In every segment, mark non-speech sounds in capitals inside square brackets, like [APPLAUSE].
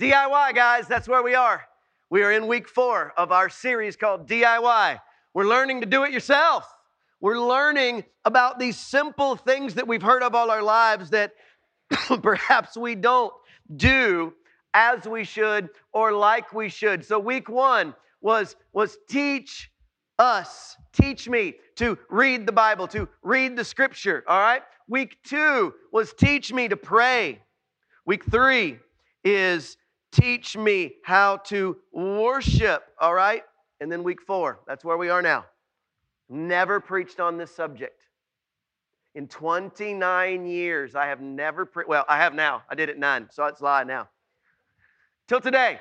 DIY, guys, that's where we are. We are in week four of our series called DIY. We're learning to do it yourself. We're learning about these simple things that we've heard of all our lives that [COUGHS] perhaps we don't do as we should or like we should. So week one was, was teach us, teach me to read the Bible, to read the scripture, all right? Week two was teach me to pray. Week three is teach me how to worship, all right? And then week four, that's where we are now. Never preached on this subject. In 29 years, I have never, pre- well, I have now. I did it nine, so it's lie now. Till today,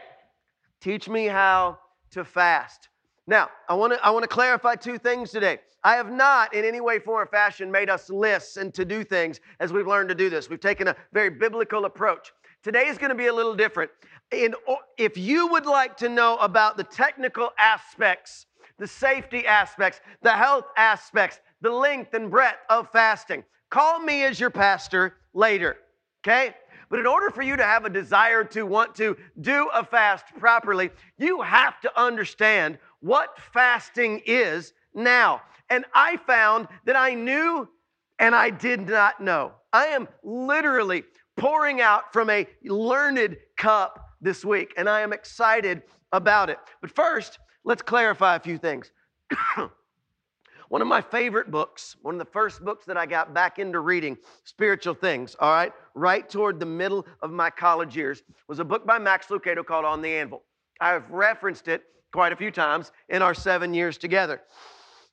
teach me how to fast. Now, I want to I want to clarify two things today. I have not in any way, form, or fashion made us lists and to do things as we've learned to do this. We've taken a very biblical approach. Today is going to be a little different. In, if you would like to know about the technical aspects, the safety aspects, the health aspects, the length and breadth of fasting, call me as your pastor later, okay? But in order for you to have a desire to want to do a fast properly, you have to understand what fasting is now. And I found that I knew and I did not know. I am literally pouring out from a learned cup this week, and I am excited about it. But first, let's clarify a few things. [COUGHS] one of my favorite books, one of the first books that I got back into reading, spiritual things, all right, right toward the middle of my college years, was a book by Max Lucado called On the Anvil. I've referenced it quite a few times in our seven years together.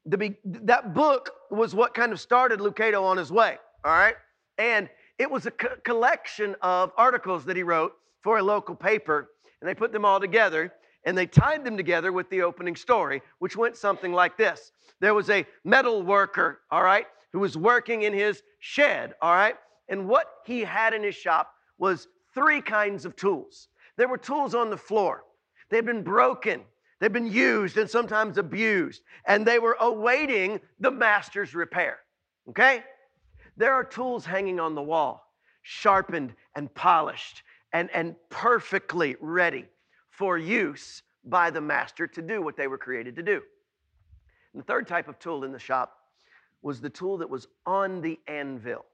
The, that book was what kind of started Lucado on his way, all right? And it was a co- collection of articles that he wrote for a local paper, and they put them all together and they tied them together with the opening story, which went something like this There was a metal worker, all right, who was working in his shed, all right, and what he had in his shop was three kinds of tools. There were tools on the floor, they'd been broken. They'd been used and sometimes abused, and they were awaiting the master's repair. Okay? There are tools hanging on the wall, sharpened and polished and, and perfectly ready for use by the master to do what they were created to do. And the third type of tool in the shop was the tool that was on the anvil.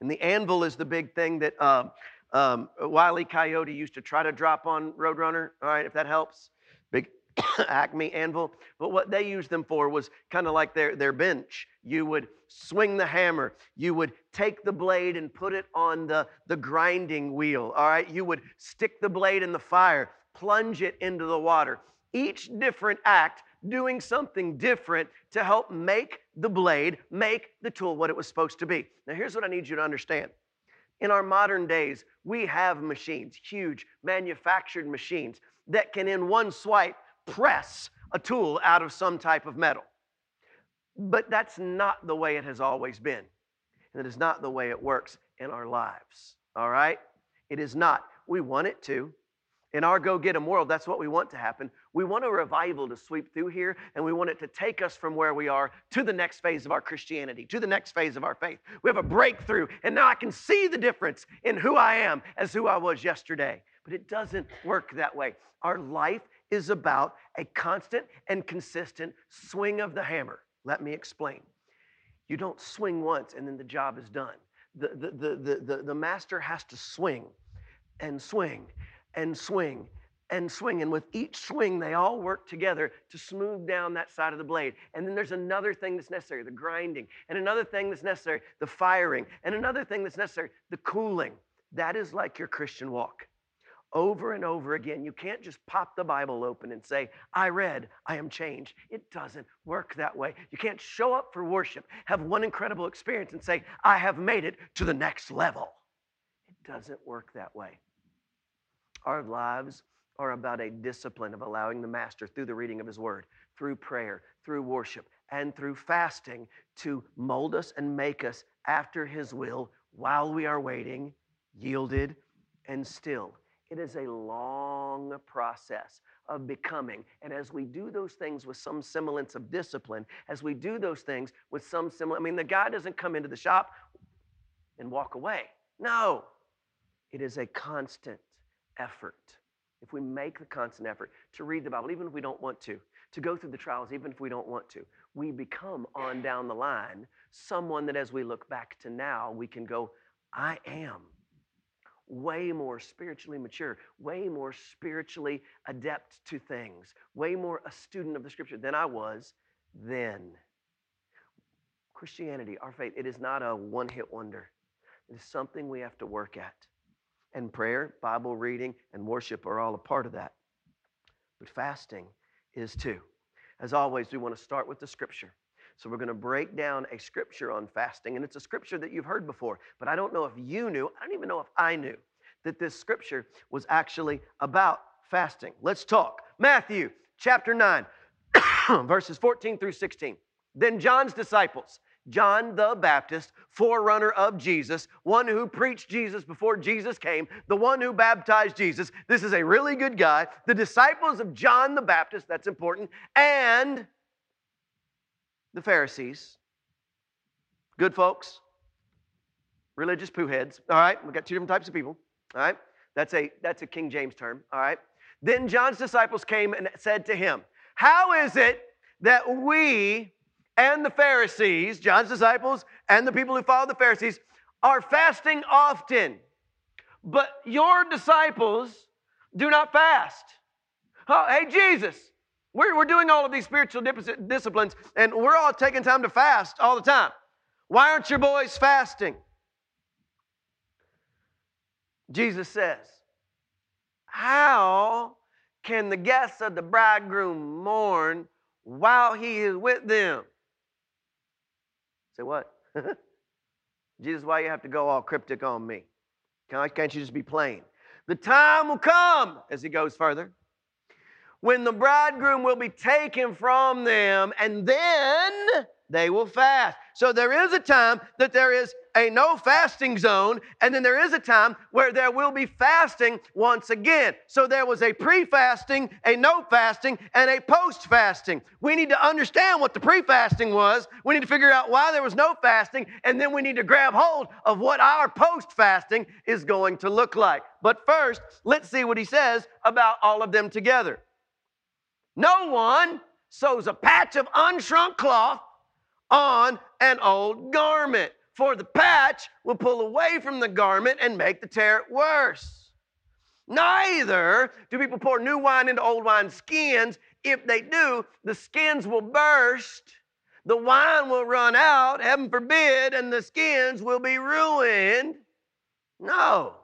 And the anvil is the big thing that uh, um, Wiley Coyote used to try to drop on Roadrunner, all right, if that helps. Big [COUGHS] Acme anvil. But what they used them for was kind of like their, their bench. You would swing the hammer, you would take the blade and put it on the, the grinding wheel, all right? You would stick the blade in the fire, plunge it into the water. Each different act doing something different to help make the blade, make the tool what it was supposed to be. Now, here's what I need you to understand. In our modern days, we have machines, huge manufactured machines, that can, in one swipe, press a tool out of some type of metal. But that's not the way it has always been. And it is not the way it works in our lives. All right? It is not. We want it to. In our go get 'em world, that's what we want to happen. We want a revival to sweep through here, and we want it to take us from where we are to the next phase of our Christianity, to the next phase of our faith. We have a breakthrough, and now I can see the difference in who I am as who I was yesterday. But it doesn't work that way. Our life is about a constant and consistent swing of the hammer. Let me explain. You don't swing once and then the job is done. The, the, the, the, the, the master has to swing and swing and swing and swing. And with each swing, they all work together to smooth down that side of the blade. And then there's another thing that's necessary the grinding, and another thing that's necessary the firing, and another thing that's necessary the cooling. That is like your Christian walk over and over again. You can't just pop the Bible open and say, I read, I am changed. It doesn't work that way. You can't show up for worship, have one incredible experience, and say, I have made it to the next level. It doesn't work that way. Our lives are about a discipline of allowing the Master through the reading of His Word, through prayer, through worship, and through fasting to mold us and make us after His will while we are waiting, yielded, and still it is a long process of becoming. And as we do those things with some semblance of discipline, as we do those things with some semblance, I mean, the guy doesn't come into the shop and walk away. No, it is a constant effort, if we make the constant effort to read the Bible, even if we don't want to, to go through the trials, even if we don't want to, we become on down the line someone that as we look back to now, we can go, I am way more spiritually mature, way more spiritually adept to things, way more a student of the scripture than I was then. Christianity, our faith, it is not a one hit wonder. It is something we have to work at. And prayer, Bible reading, and worship are all a part of that. But fasting is too. As always, we want to start with the scripture. So we're going to break down a scripture on fasting, and it's a scripture that you've heard before, but I don't know if you knew, I don't even know if I knew that this scripture was actually about fasting. Let's talk. Matthew chapter 9, [COUGHS] verses 14 through 16. Then John's disciples, John the Baptist, forerunner of Jesus, one who preached Jesus before Jesus came, the one who baptized Jesus. This is a really good guy. The disciples of John the Baptist, that's important, and the Pharisees. Good folks, religious poo heads. All right, we've got two different types of people. All right, that's a that's a King James term. All right. Then John's disciples came and said to him, "How is it that we and the Pharisees, John's disciples and the people who follow the Pharisees, are fasting often, but your disciples do not fast?" Oh, hey Jesus, we're, we're doing all of these spiritual disciplines and we're all taking time to fast all the time. Why aren't your boys fasting? Jesus says, How can the guests of the bridegroom mourn while he is with them? Say what? [LAUGHS] Jesus, why you have to go all cryptic on me? Can't you just be plain? The time will come, as he goes further, when the bridegroom will be taken from them, and then they will fast. So there is a time that there is a no fasting zone, and then there is a time where there will be fasting once again. So there was a pre fasting, a no fasting, and a post fasting. We need to understand what the pre fasting was. We need to figure out why there was no fasting, and then we need to grab hold of what our post fasting is going to look like. But first, let's see what he says about all of them together. No one sews a patch of unshrunk cloth on an old garment, for the patch will pull away from the garment and make the tear worse. Neither do people pour new wine into old wine skins. If they do, the skins will burst, the wine will run out, heaven forbid, and the skins will be ruined. No.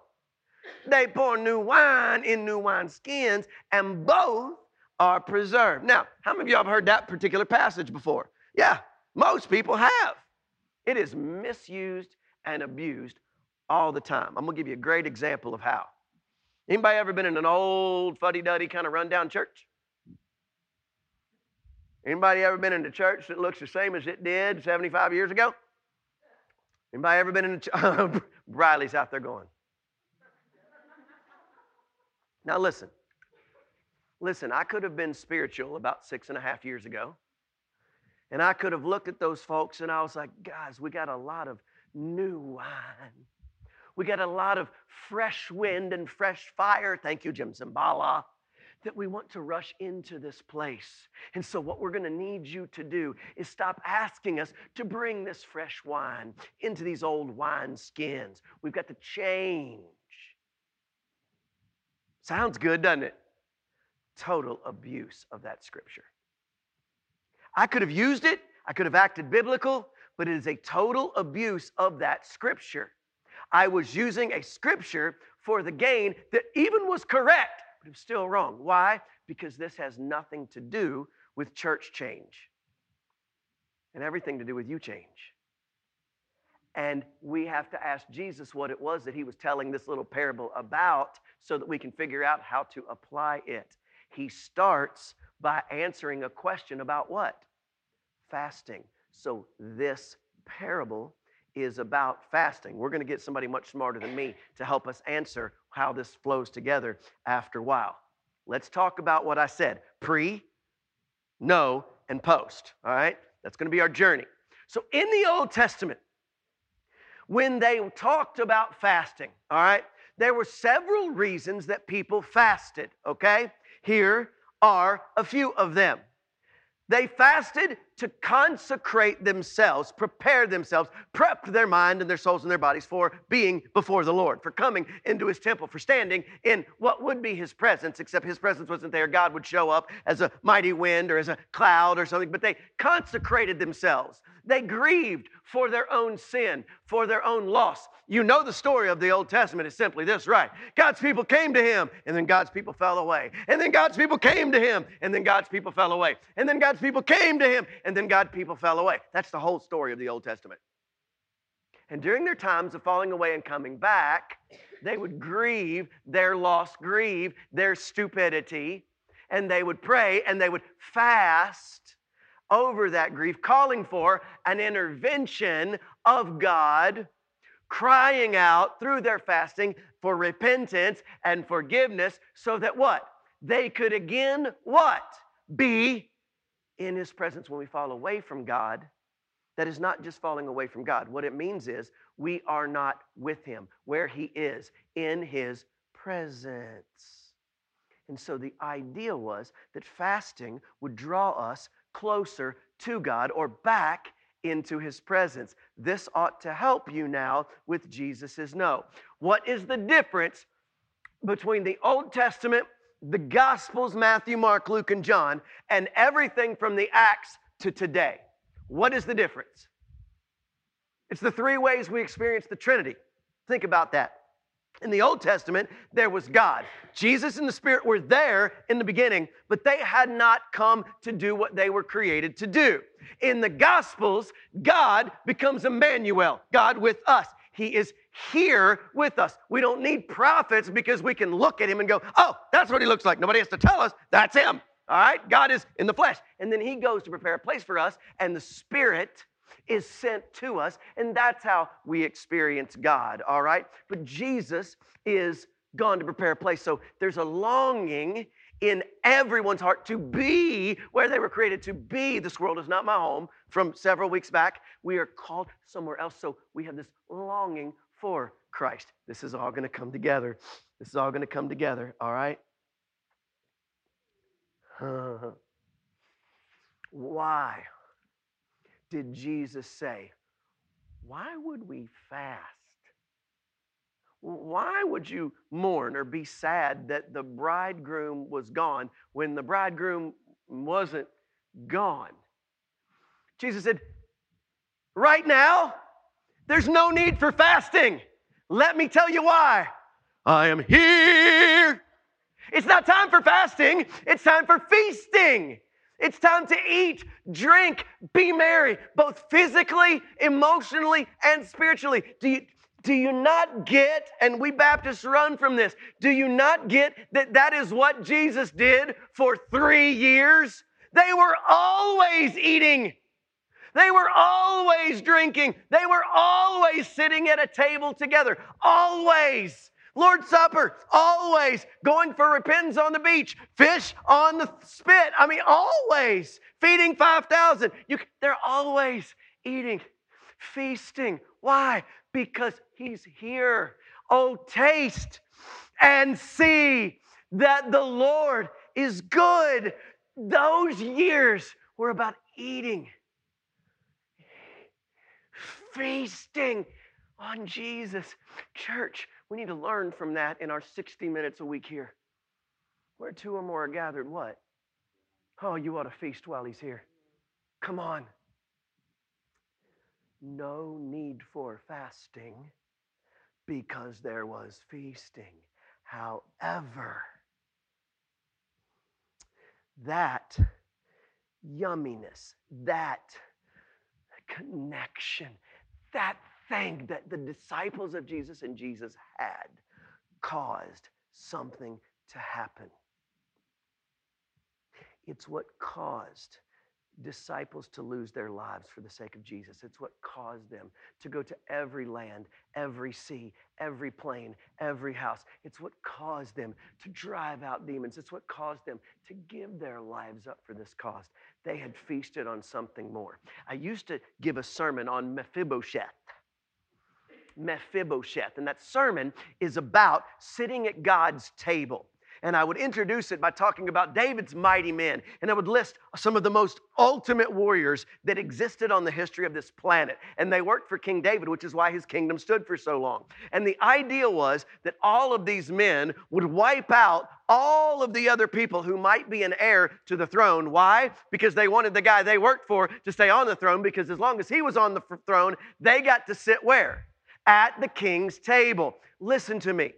They pour new wine in new wine skins, and both are preserved. Now, how many of y'all have heard that particular passage before? Yeah, most people have. It is misused and abused all the time. I'm gonna give you a great example of how. Anybody ever been in an old fuddy-duddy kind of rundown church? Anybody ever been in a church that looks the same as it did 75 years ago? Anybody ever been in a church? [LAUGHS] Riley's out there going. Now listen, Listen, I could have been spiritual about six and a half years ago. And I could have looked at those folks and I was like, guys, we got a lot of new wine. We got a lot of fresh wind and fresh fire. Thank you, Jim Cymbala. That we want to rush into this place. And so, what we're to need you to do is stop asking us to bring this fresh wine into these old wine skins. We've got to change. Sounds good, doesn't it? total abuse of that scripture. I could have used it, I could have acted biblical, but it is a total abuse of that scripture. I was using a scripture for the gain that even was correct, but it was still wrong. Why? Because this has nothing to do with church change and everything to do with you change. And we have to ask Jesus what it was that he was telling this little parable about so that we can figure out how to apply it he starts by answering a question about what? Fasting. So this parable is about fasting. We're going to get somebody much smarter than me to help us answer how this flows together after a while. Let's talk about what I said pre, no, and post. All right? That's going to be our journey. So in the Old Testament, when they talked about fasting, all right, there were several reasons that people fasted, okay? Here are a few of them. They fasted to consecrate themselves, prepare themselves, prep their mind and their souls and their bodies for being before the Lord, for coming into his temple, for standing in what would be his presence, except his presence wasn't there. God would show up as a mighty wind or as a cloud or something, but they consecrated themselves. They grieved for their own sin, for their own loss. You know the story of the Old Testament is simply this, right? God's people came to him, and then God's people fell away. And then God's people came to him, and then God's people fell away. And then God's people came to him, and then God's people fell away. That's the whole story of the Old Testament. And during their times of falling away and coming back, they would grieve their loss, grieve their stupidity, and they would pray and they would fast over that grief, calling for an intervention of God, crying out through their fasting for repentance and forgiveness so that what? They could again what? Be in his presence when we fall away from God. That is not just falling away from God. What it means is we are not with him where he is in his presence. And so the idea was that fasting would draw us closer to God or back into his presence. This ought to help you now with Jesus's no. What is the difference between the Old Testament, the Gospels, Matthew, Mark, Luke, and John, and everything from the Acts to today? What is the difference? It's the three ways we experience the Trinity. Think about that. In the Old Testament, there was God. Jesus and the Spirit were there in the beginning, but they had not come to do what they were created to do. In the Gospels, God becomes Emmanuel, God with us. He is here with us. We don't need prophets because we can look at him and go, oh, that's what he looks like. Nobody has to tell us that's him. All right? God is in the flesh. And then he goes to prepare a place for us, and the Spirit is sent to us, and that's how we experience God, all right? But Jesus is gone to prepare a place. So there's a longing in everyone's heart to be where they were created to be. This world is not my home. From several weeks back, we are called somewhere else. So we have this longing for Christ. This is all going to come together. This is all going to come together, all right? [LAUGHS] Why? did Jesus say, Why would we fast? Why would you mourn or be sad that the bridegroom was gone when the bridegroom wasn't gone? Jesus said, Right now, there's no need for fasting. Let me tell you why. I am here. It's not time for fasting, it's time for feasting. It's time to eat, drink, be merry, both physically, emotionally, and spiritually. Do you, do you not get, and we Baptists run from this, do you not get that that is what Jesus did for three years? They were always eating. They were always drinking. They were always sitting at a table together. Always. Lord's Supper, always going for repentance on the beach, fish on the spit. I mean, always feeding 5,000. You, they're always eating, feasting. Why? Because He's here. Oh, taste and see that the Lord is good. Those years were about eating, feasting on Jesus. Church, we need to learn from that in our 60 minutes a week here. Where two or more are gathered, what? Oh, you ought to feast while he's here. Come on. No need for fasting because there was feasting. However, that yumminess, that connection, that thing that the disciples of Jesus and Jesus had caused something to happen. It's what caused disciples to lose their lives for the sake of Jesus. It's what caused them to go to every land, every sea, every plain, every house. It's what caused them to drive out demons. It's what caused them to give their lives up for this cause. They had feasted on something more. I used to give a sermon on Mephibosheth. Mephibosheth. And that sermon is about sitting at God's table. And I would introduce it by talking about David's mighty men. And I would list some of the most ultimate warriors that existed on the history of this planet. And they worked for King David, which is why his kingdom stood for so long. And the idea was that all of these men would wipe out all of the other people who might be an heir to the throne. Why? Because they wanted the guy they worked for to stay on the throne, because as long as he was on the throne, they got to sit where? At the king's table. Listen to me.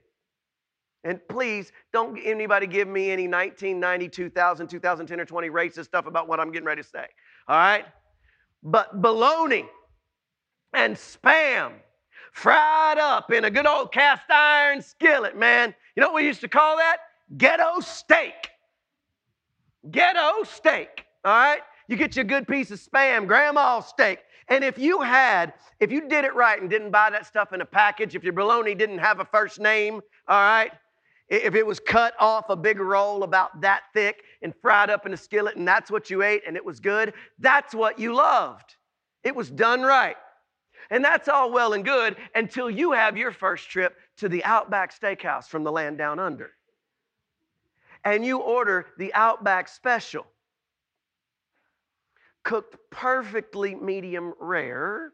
And please don't anybody give me any 1990, 2000, 2010, or 20 racist stuff about what I'm getting ready to say. All right? But baloney and spam fried up in a good old cast iron skillet, man. You know what we used to call that? Ghetto steak. Ghetto steak. All right? You get you a good piece of spam, grandma's steak. And if you had, if you did it right and didn't buy that stuff in a package, if your bologna didn't have a first name, all right, if it was cut off a big roll about that thick and fried up in a skillet and that's what you ate and it was good, that's what you loved. It was done right. And that's all well and good until you have your first trip to the Outback Steakhouse from the land down under. And you order the Outback Special, cooked perfectly medium rare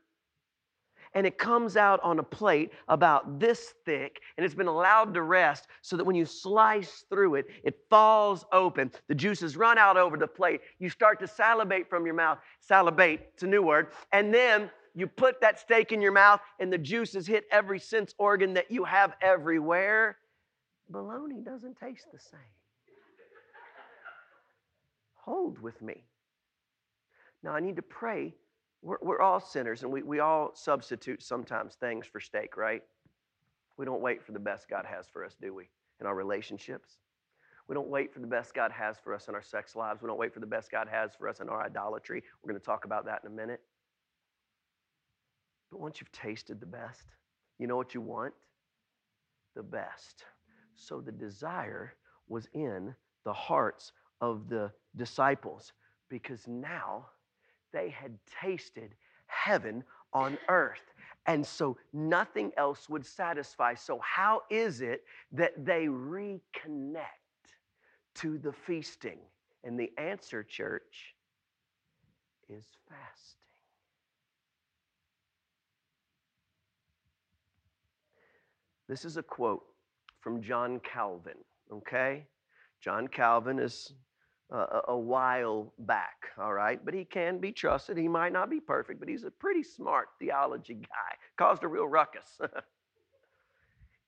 and it comes out on a plate about this thick and it's been allowed to rest so that when you slice through it, it falls open. The juices run out over the plate. You start to salivate from your mouth. Salivate, it's a new word. And then you put that steak in your mouth and the juices hit every sense organ that you have everywhere. Bologna doesn't taste the same. Hold with me. Now, I need to pray we're, we're all sinners and we, we all substitute sometimes things for steak, right? We don't wait for the best God has for us, do we? In our relationships. We don't wait for the best God has for us in our sex lives. We don't wait for the best God has for us in our idolatry. We're going to talk about that in a minute. But once you've tasted the best, you know what you want? The best. So the desire was in the hearts of the disciples because now they had tasted heaven on earth. And so nothing else would satisfy. So, how is it that they reconnect to the feasting? And the answer, church, is fasting. This is a quote from John Calvin, okay? John Calvin is uh, a while back, all right? But he can be trusted. He might not be perfect, but he's a pretty smart theology guy. Caused a real ruckus. [LAUGHS]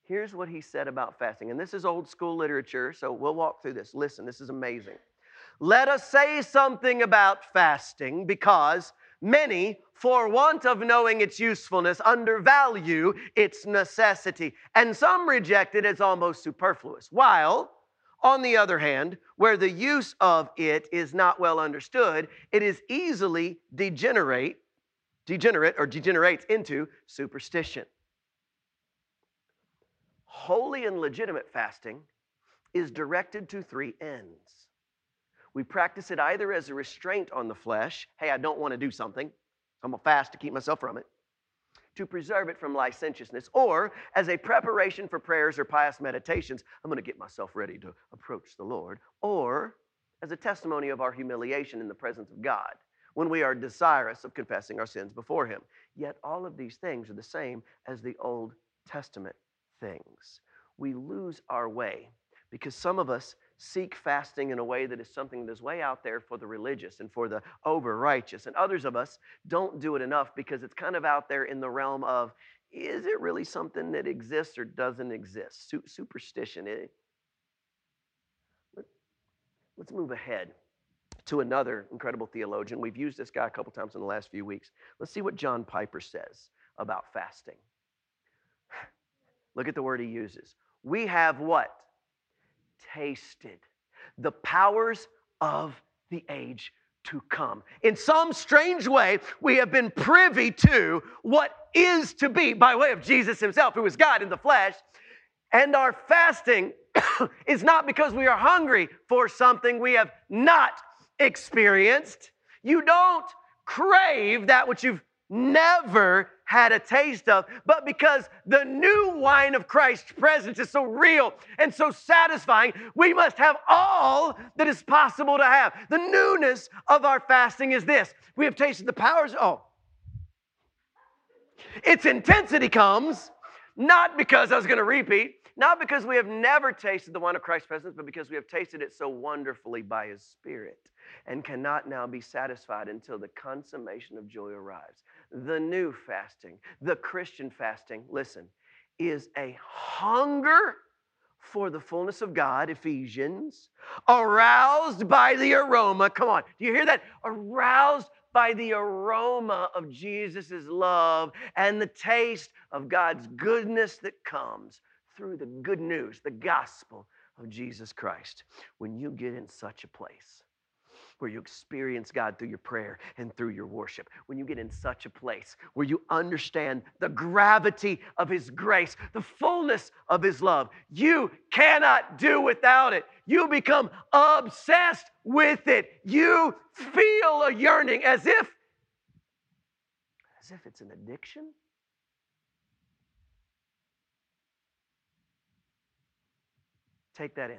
Here's what he said about fasting. And this is old school literature, so we'll walk through this. Listen, this is amazing. Let us say something about fasting because many, for want of knowing its usefulness, undervalue its necessity, and some reject it as almost superfluous. While on the other hand, where the use of it is not well understood, it is easily degenerate, degenerate or degenerates into superstition. Holy and legitimate fasting is directed to three ends. We practice it either as a restraint on the flesh, hey, I don't want to do something, I'm gonna fast to keep myself from it to preserve it from licentiousness, or as a preparation for prayers or pious meditations, I'm going to get myself ready to approach the Lord, or as a testimony of our humiliation in the presence of God when we are desirous of confessing our sins before Him. Yet all of these things are the same as the Old Testament things. We lose our way because some of us seek fasting in a way that is something that is way out there for the religious and for the over righteous. And others of us don't do it enough because it's kind of out there in the realm of is it really something that exists or doesn't exist? Su- superstition. It, eh? let's move ahead to another incredible theologian. We've used this guy a couple times in the last few weeks. Let's see what John Piper says about fasting. [SIGHS] Look at the word he uses. We have what? Tasted the powers of the age to come. In some strange way, we have been privy to what is to be by way of Jesus himself, who is God in the flesh. And our fasting [COUGHS] is not because we are hungry for something we have not experienced. You don't crave that which you've never had a taste of, but because the new wine of Christ's presence is so real and so satisfying, we must have all that is possible to have. The newness of our fasting is this we have tasted the powers. Oh, its intensity comes not because I was going to repeat, not because we have never tasted the wine of Christ's presence, but because we have tasted it so wonderfully by His Spirit and cannot now be satisfied until the consummation of joy arrives. The new fasting, the Christian fasting, listen, is a hunger for the fullness of God, Ephesians, aroused by the aroma. Come on, do you hear that? Aroused by the aroma of Jesus' love and the taste of God's goodness that comes through the good news, the gospel of Jesus Christ. When you get in such a place, where you experience God through your prayer and through your worship. When you get in such a place where you understand the gravity of His grace, the fullness of His love, you cannot do without it. You become obsessed with it. You feel a yearning as if as if it's an addiction. Take that in.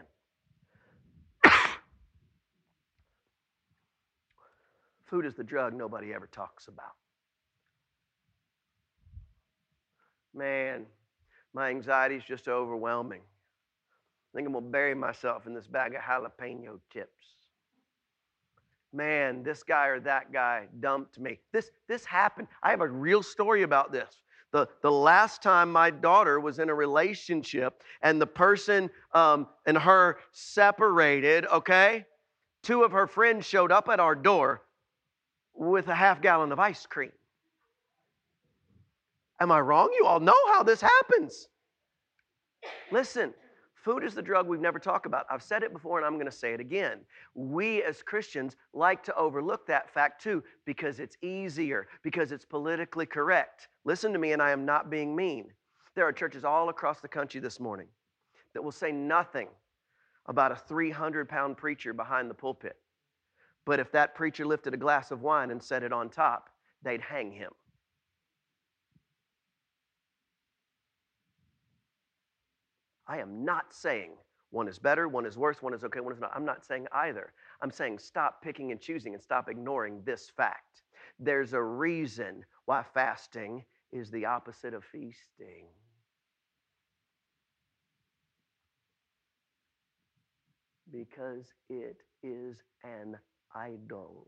Food is the drug nobody ever talks about. Man, my anxiety is just overwhelming. I think I'm going to bury myself in this bag of jalapeno chips. Man, this guy or that guy dumped me. This, this happened. I have a real story about this. The, the last time my daughter was in a relationship and the person um, and her separated, okay, two of her friends showed up at our door with a half gallon of ice cream. Am I wrong? You all know how this happens. Listen, food is the drug we've never talked about. I've said it before and I'm going to say it again. We as Christians like to overlook that fact too because it's easier, because it's politically correct. Listen to me, and I am not being mean. There are churches all across the country this morning that will say nothing about a 300 pound preacher behind the pulpit. But if that preacher lifted a glass of wine and set it on top, they'd hang him. I am not saying one is better, one is worse, one is okay, one is not. I'm not saying either. I'm saying stop picking and choosing and stop ignoring this fact. There's a reason why fasting is the opposite of feasting. Because it is an idol.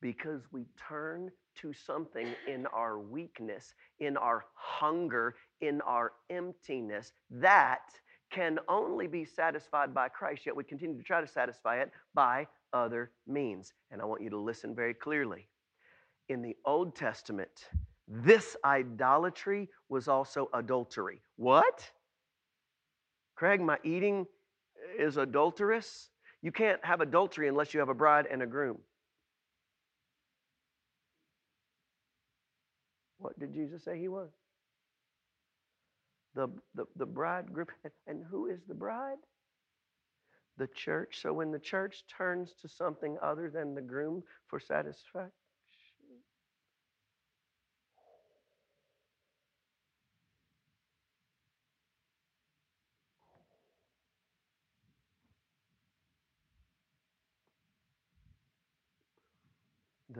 Because we turn to something in our weakness, in our hunger, in our emptiness that can only be satisfied by Christ, yet we continue to try to satisfy it by other means. And I want you to listen very clearly. In the Old Testament, this idolatry was also adultery. What? Craig, my eating is adulterous? You can't have adultery unless you have a bride and a groom. What did Jesus say he was? The, the, the bridegroom. [LAUGHS] And who is the bride? The church. So when the church turns to something other than the groom for satisfaction,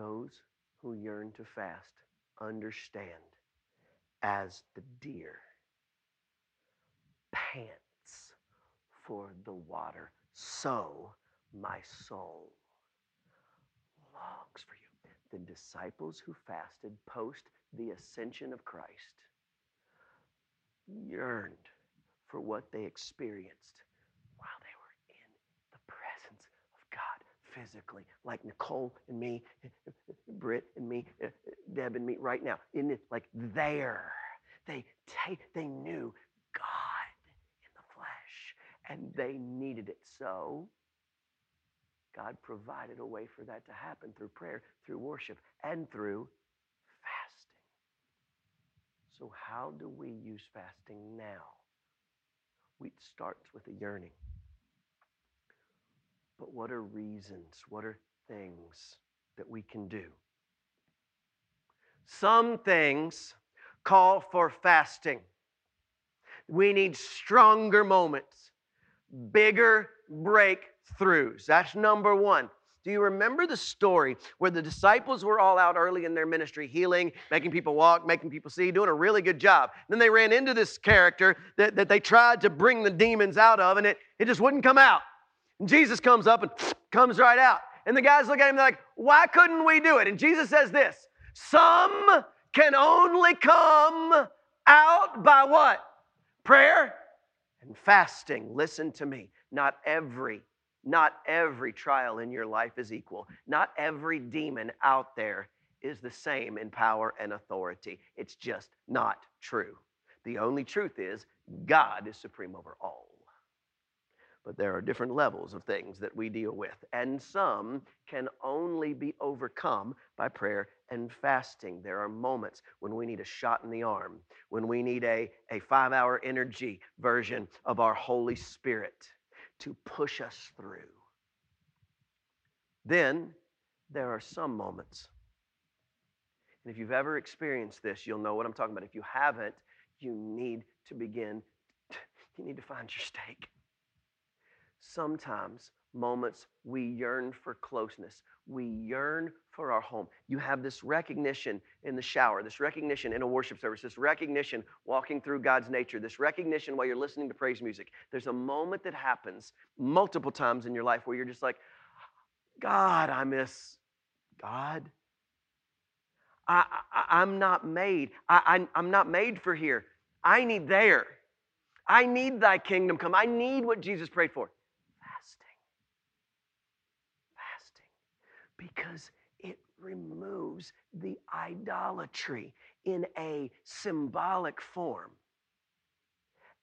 Those who yearn to fast understand as the deer pants for the water, so my soul longs for you. The disciples who fasted post the ascension of Christ yearned for what they experienced physically, like Nicole and me, [LAUGHS] Britt and me, uh, Deb and me right now. In it, like there, they take, they knew God in the flesh, and they needed it. So God provided a way for that to happen through prayer, through worship, and through fasting. So how do we use fasting now? It starts with a yearning. But what are reasons? What are things that we can do? Some things call for fasting. We need stronger moments, bigger breakthroughs. That's number one. Do you remember the story where the disciples were all out early in their ministry, healing, making people walk, making people see, doing a really good job? Then they ran into this character that, that they tried to bring the demons out of, and it, it just wouldn't come out. And Jesus comes up and [TSK] comes right out. And the guys look at him, like, Why couldn't we do it? And Jesus says this Some can only come out by what? Prayer and fasting. Listen to me. Not every not every trial in your life is equal. Not every demon out there is the same in power and authority. It's just not true. The only truth is God is supreme over all. But there are different levels of things that we deal with, and some can only be overcome by prayer and fasting. There are moments when we need a shot in the arm, when we need a, a five hour energy version of our Holy Spirit to push us through. Then there are some moments. And if you've ever experienced this, you'll know what I'm talking about. If you haven't, you need to begin, you need to find your stake. Sometimes moments we yearn for closeness. We yearn for our home. You have this recognition in the shower, this recognition in a worship service, this recognition walking through God's nature, this recognition while you're listening to praise music. There's a moment that happens multiple times in your life where you're just like, God, I miss God. I, am not made. I, I, I'm not made for here. I need there. I need thy kingdom come. I need what Jesus prayed for. Because it removes the idolatry in a symbolic form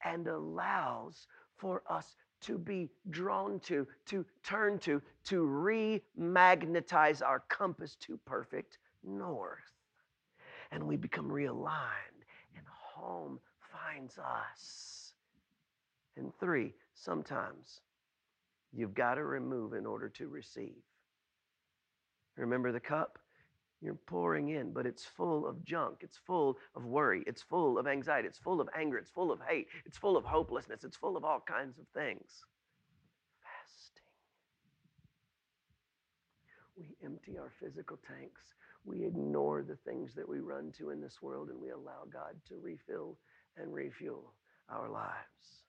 and allows for us to be drawn to, to turn to, to remagnetize our compass to perfect north. And we become realigned, and home finds us. And three, sometimes you've got to remove in order to receive. Remember the cup? You're pouring in, but it's full of junk. It's full of worry. It's full of anxiety. It's full of anger. It's full of hate. It's full of hopelessness. It's full of all kinds of things. Fasting. We empty our physical tanks. We ignore the things that we run to in this world and we allow God to refill and refuel our lives.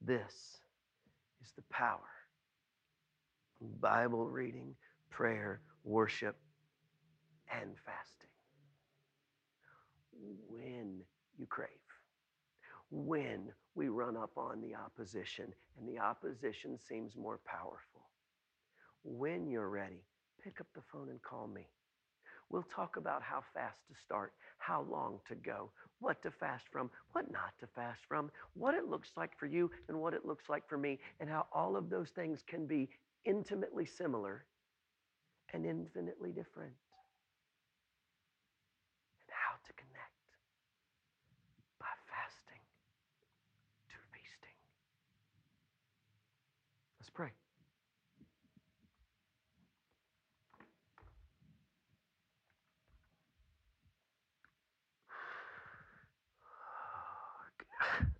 This is the power. Bible reading, prayer, worship, and fasting. When you crave, when we run up on the opposition and the opposition seems more powerful, when you're ready, pick up the phone and call me. We'll talk about how fast to start, how long to go, what to fast from, what not to fast from, what it looks like for you and what it looks like for me, and how all of those things can be intimately similar and infinitely different. And how to connect by fasting to feasting. Let's pray. [SIGHS]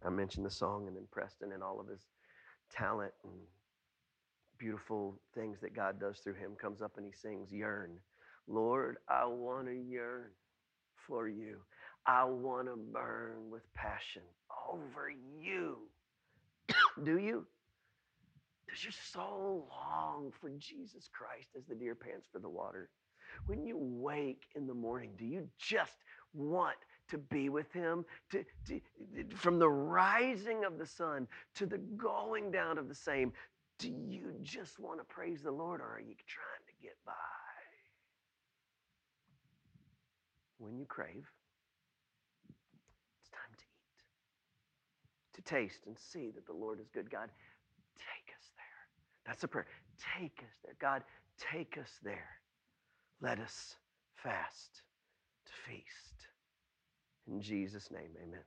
I mentioned the song and then Preston and all of his talent and beautiful things that God does through him comes up and he sings, Yearn. Lord, I want to yearn for you. I want to burn with passion over you. Do you? Does your soul long for Jesus Christ as the deer pants for the water? When you wake in the morning, do you just want to be with him to, to, from the rising of the sun to the going down of the same do you just want to praise the Lord or are you trying to get by? When you crave, it's time to eat, to taste and see that the Lord is good. God, take us there. That's a prayer. Take us there. God, take us there. Let us fast to feast. In Jesus' name, amen.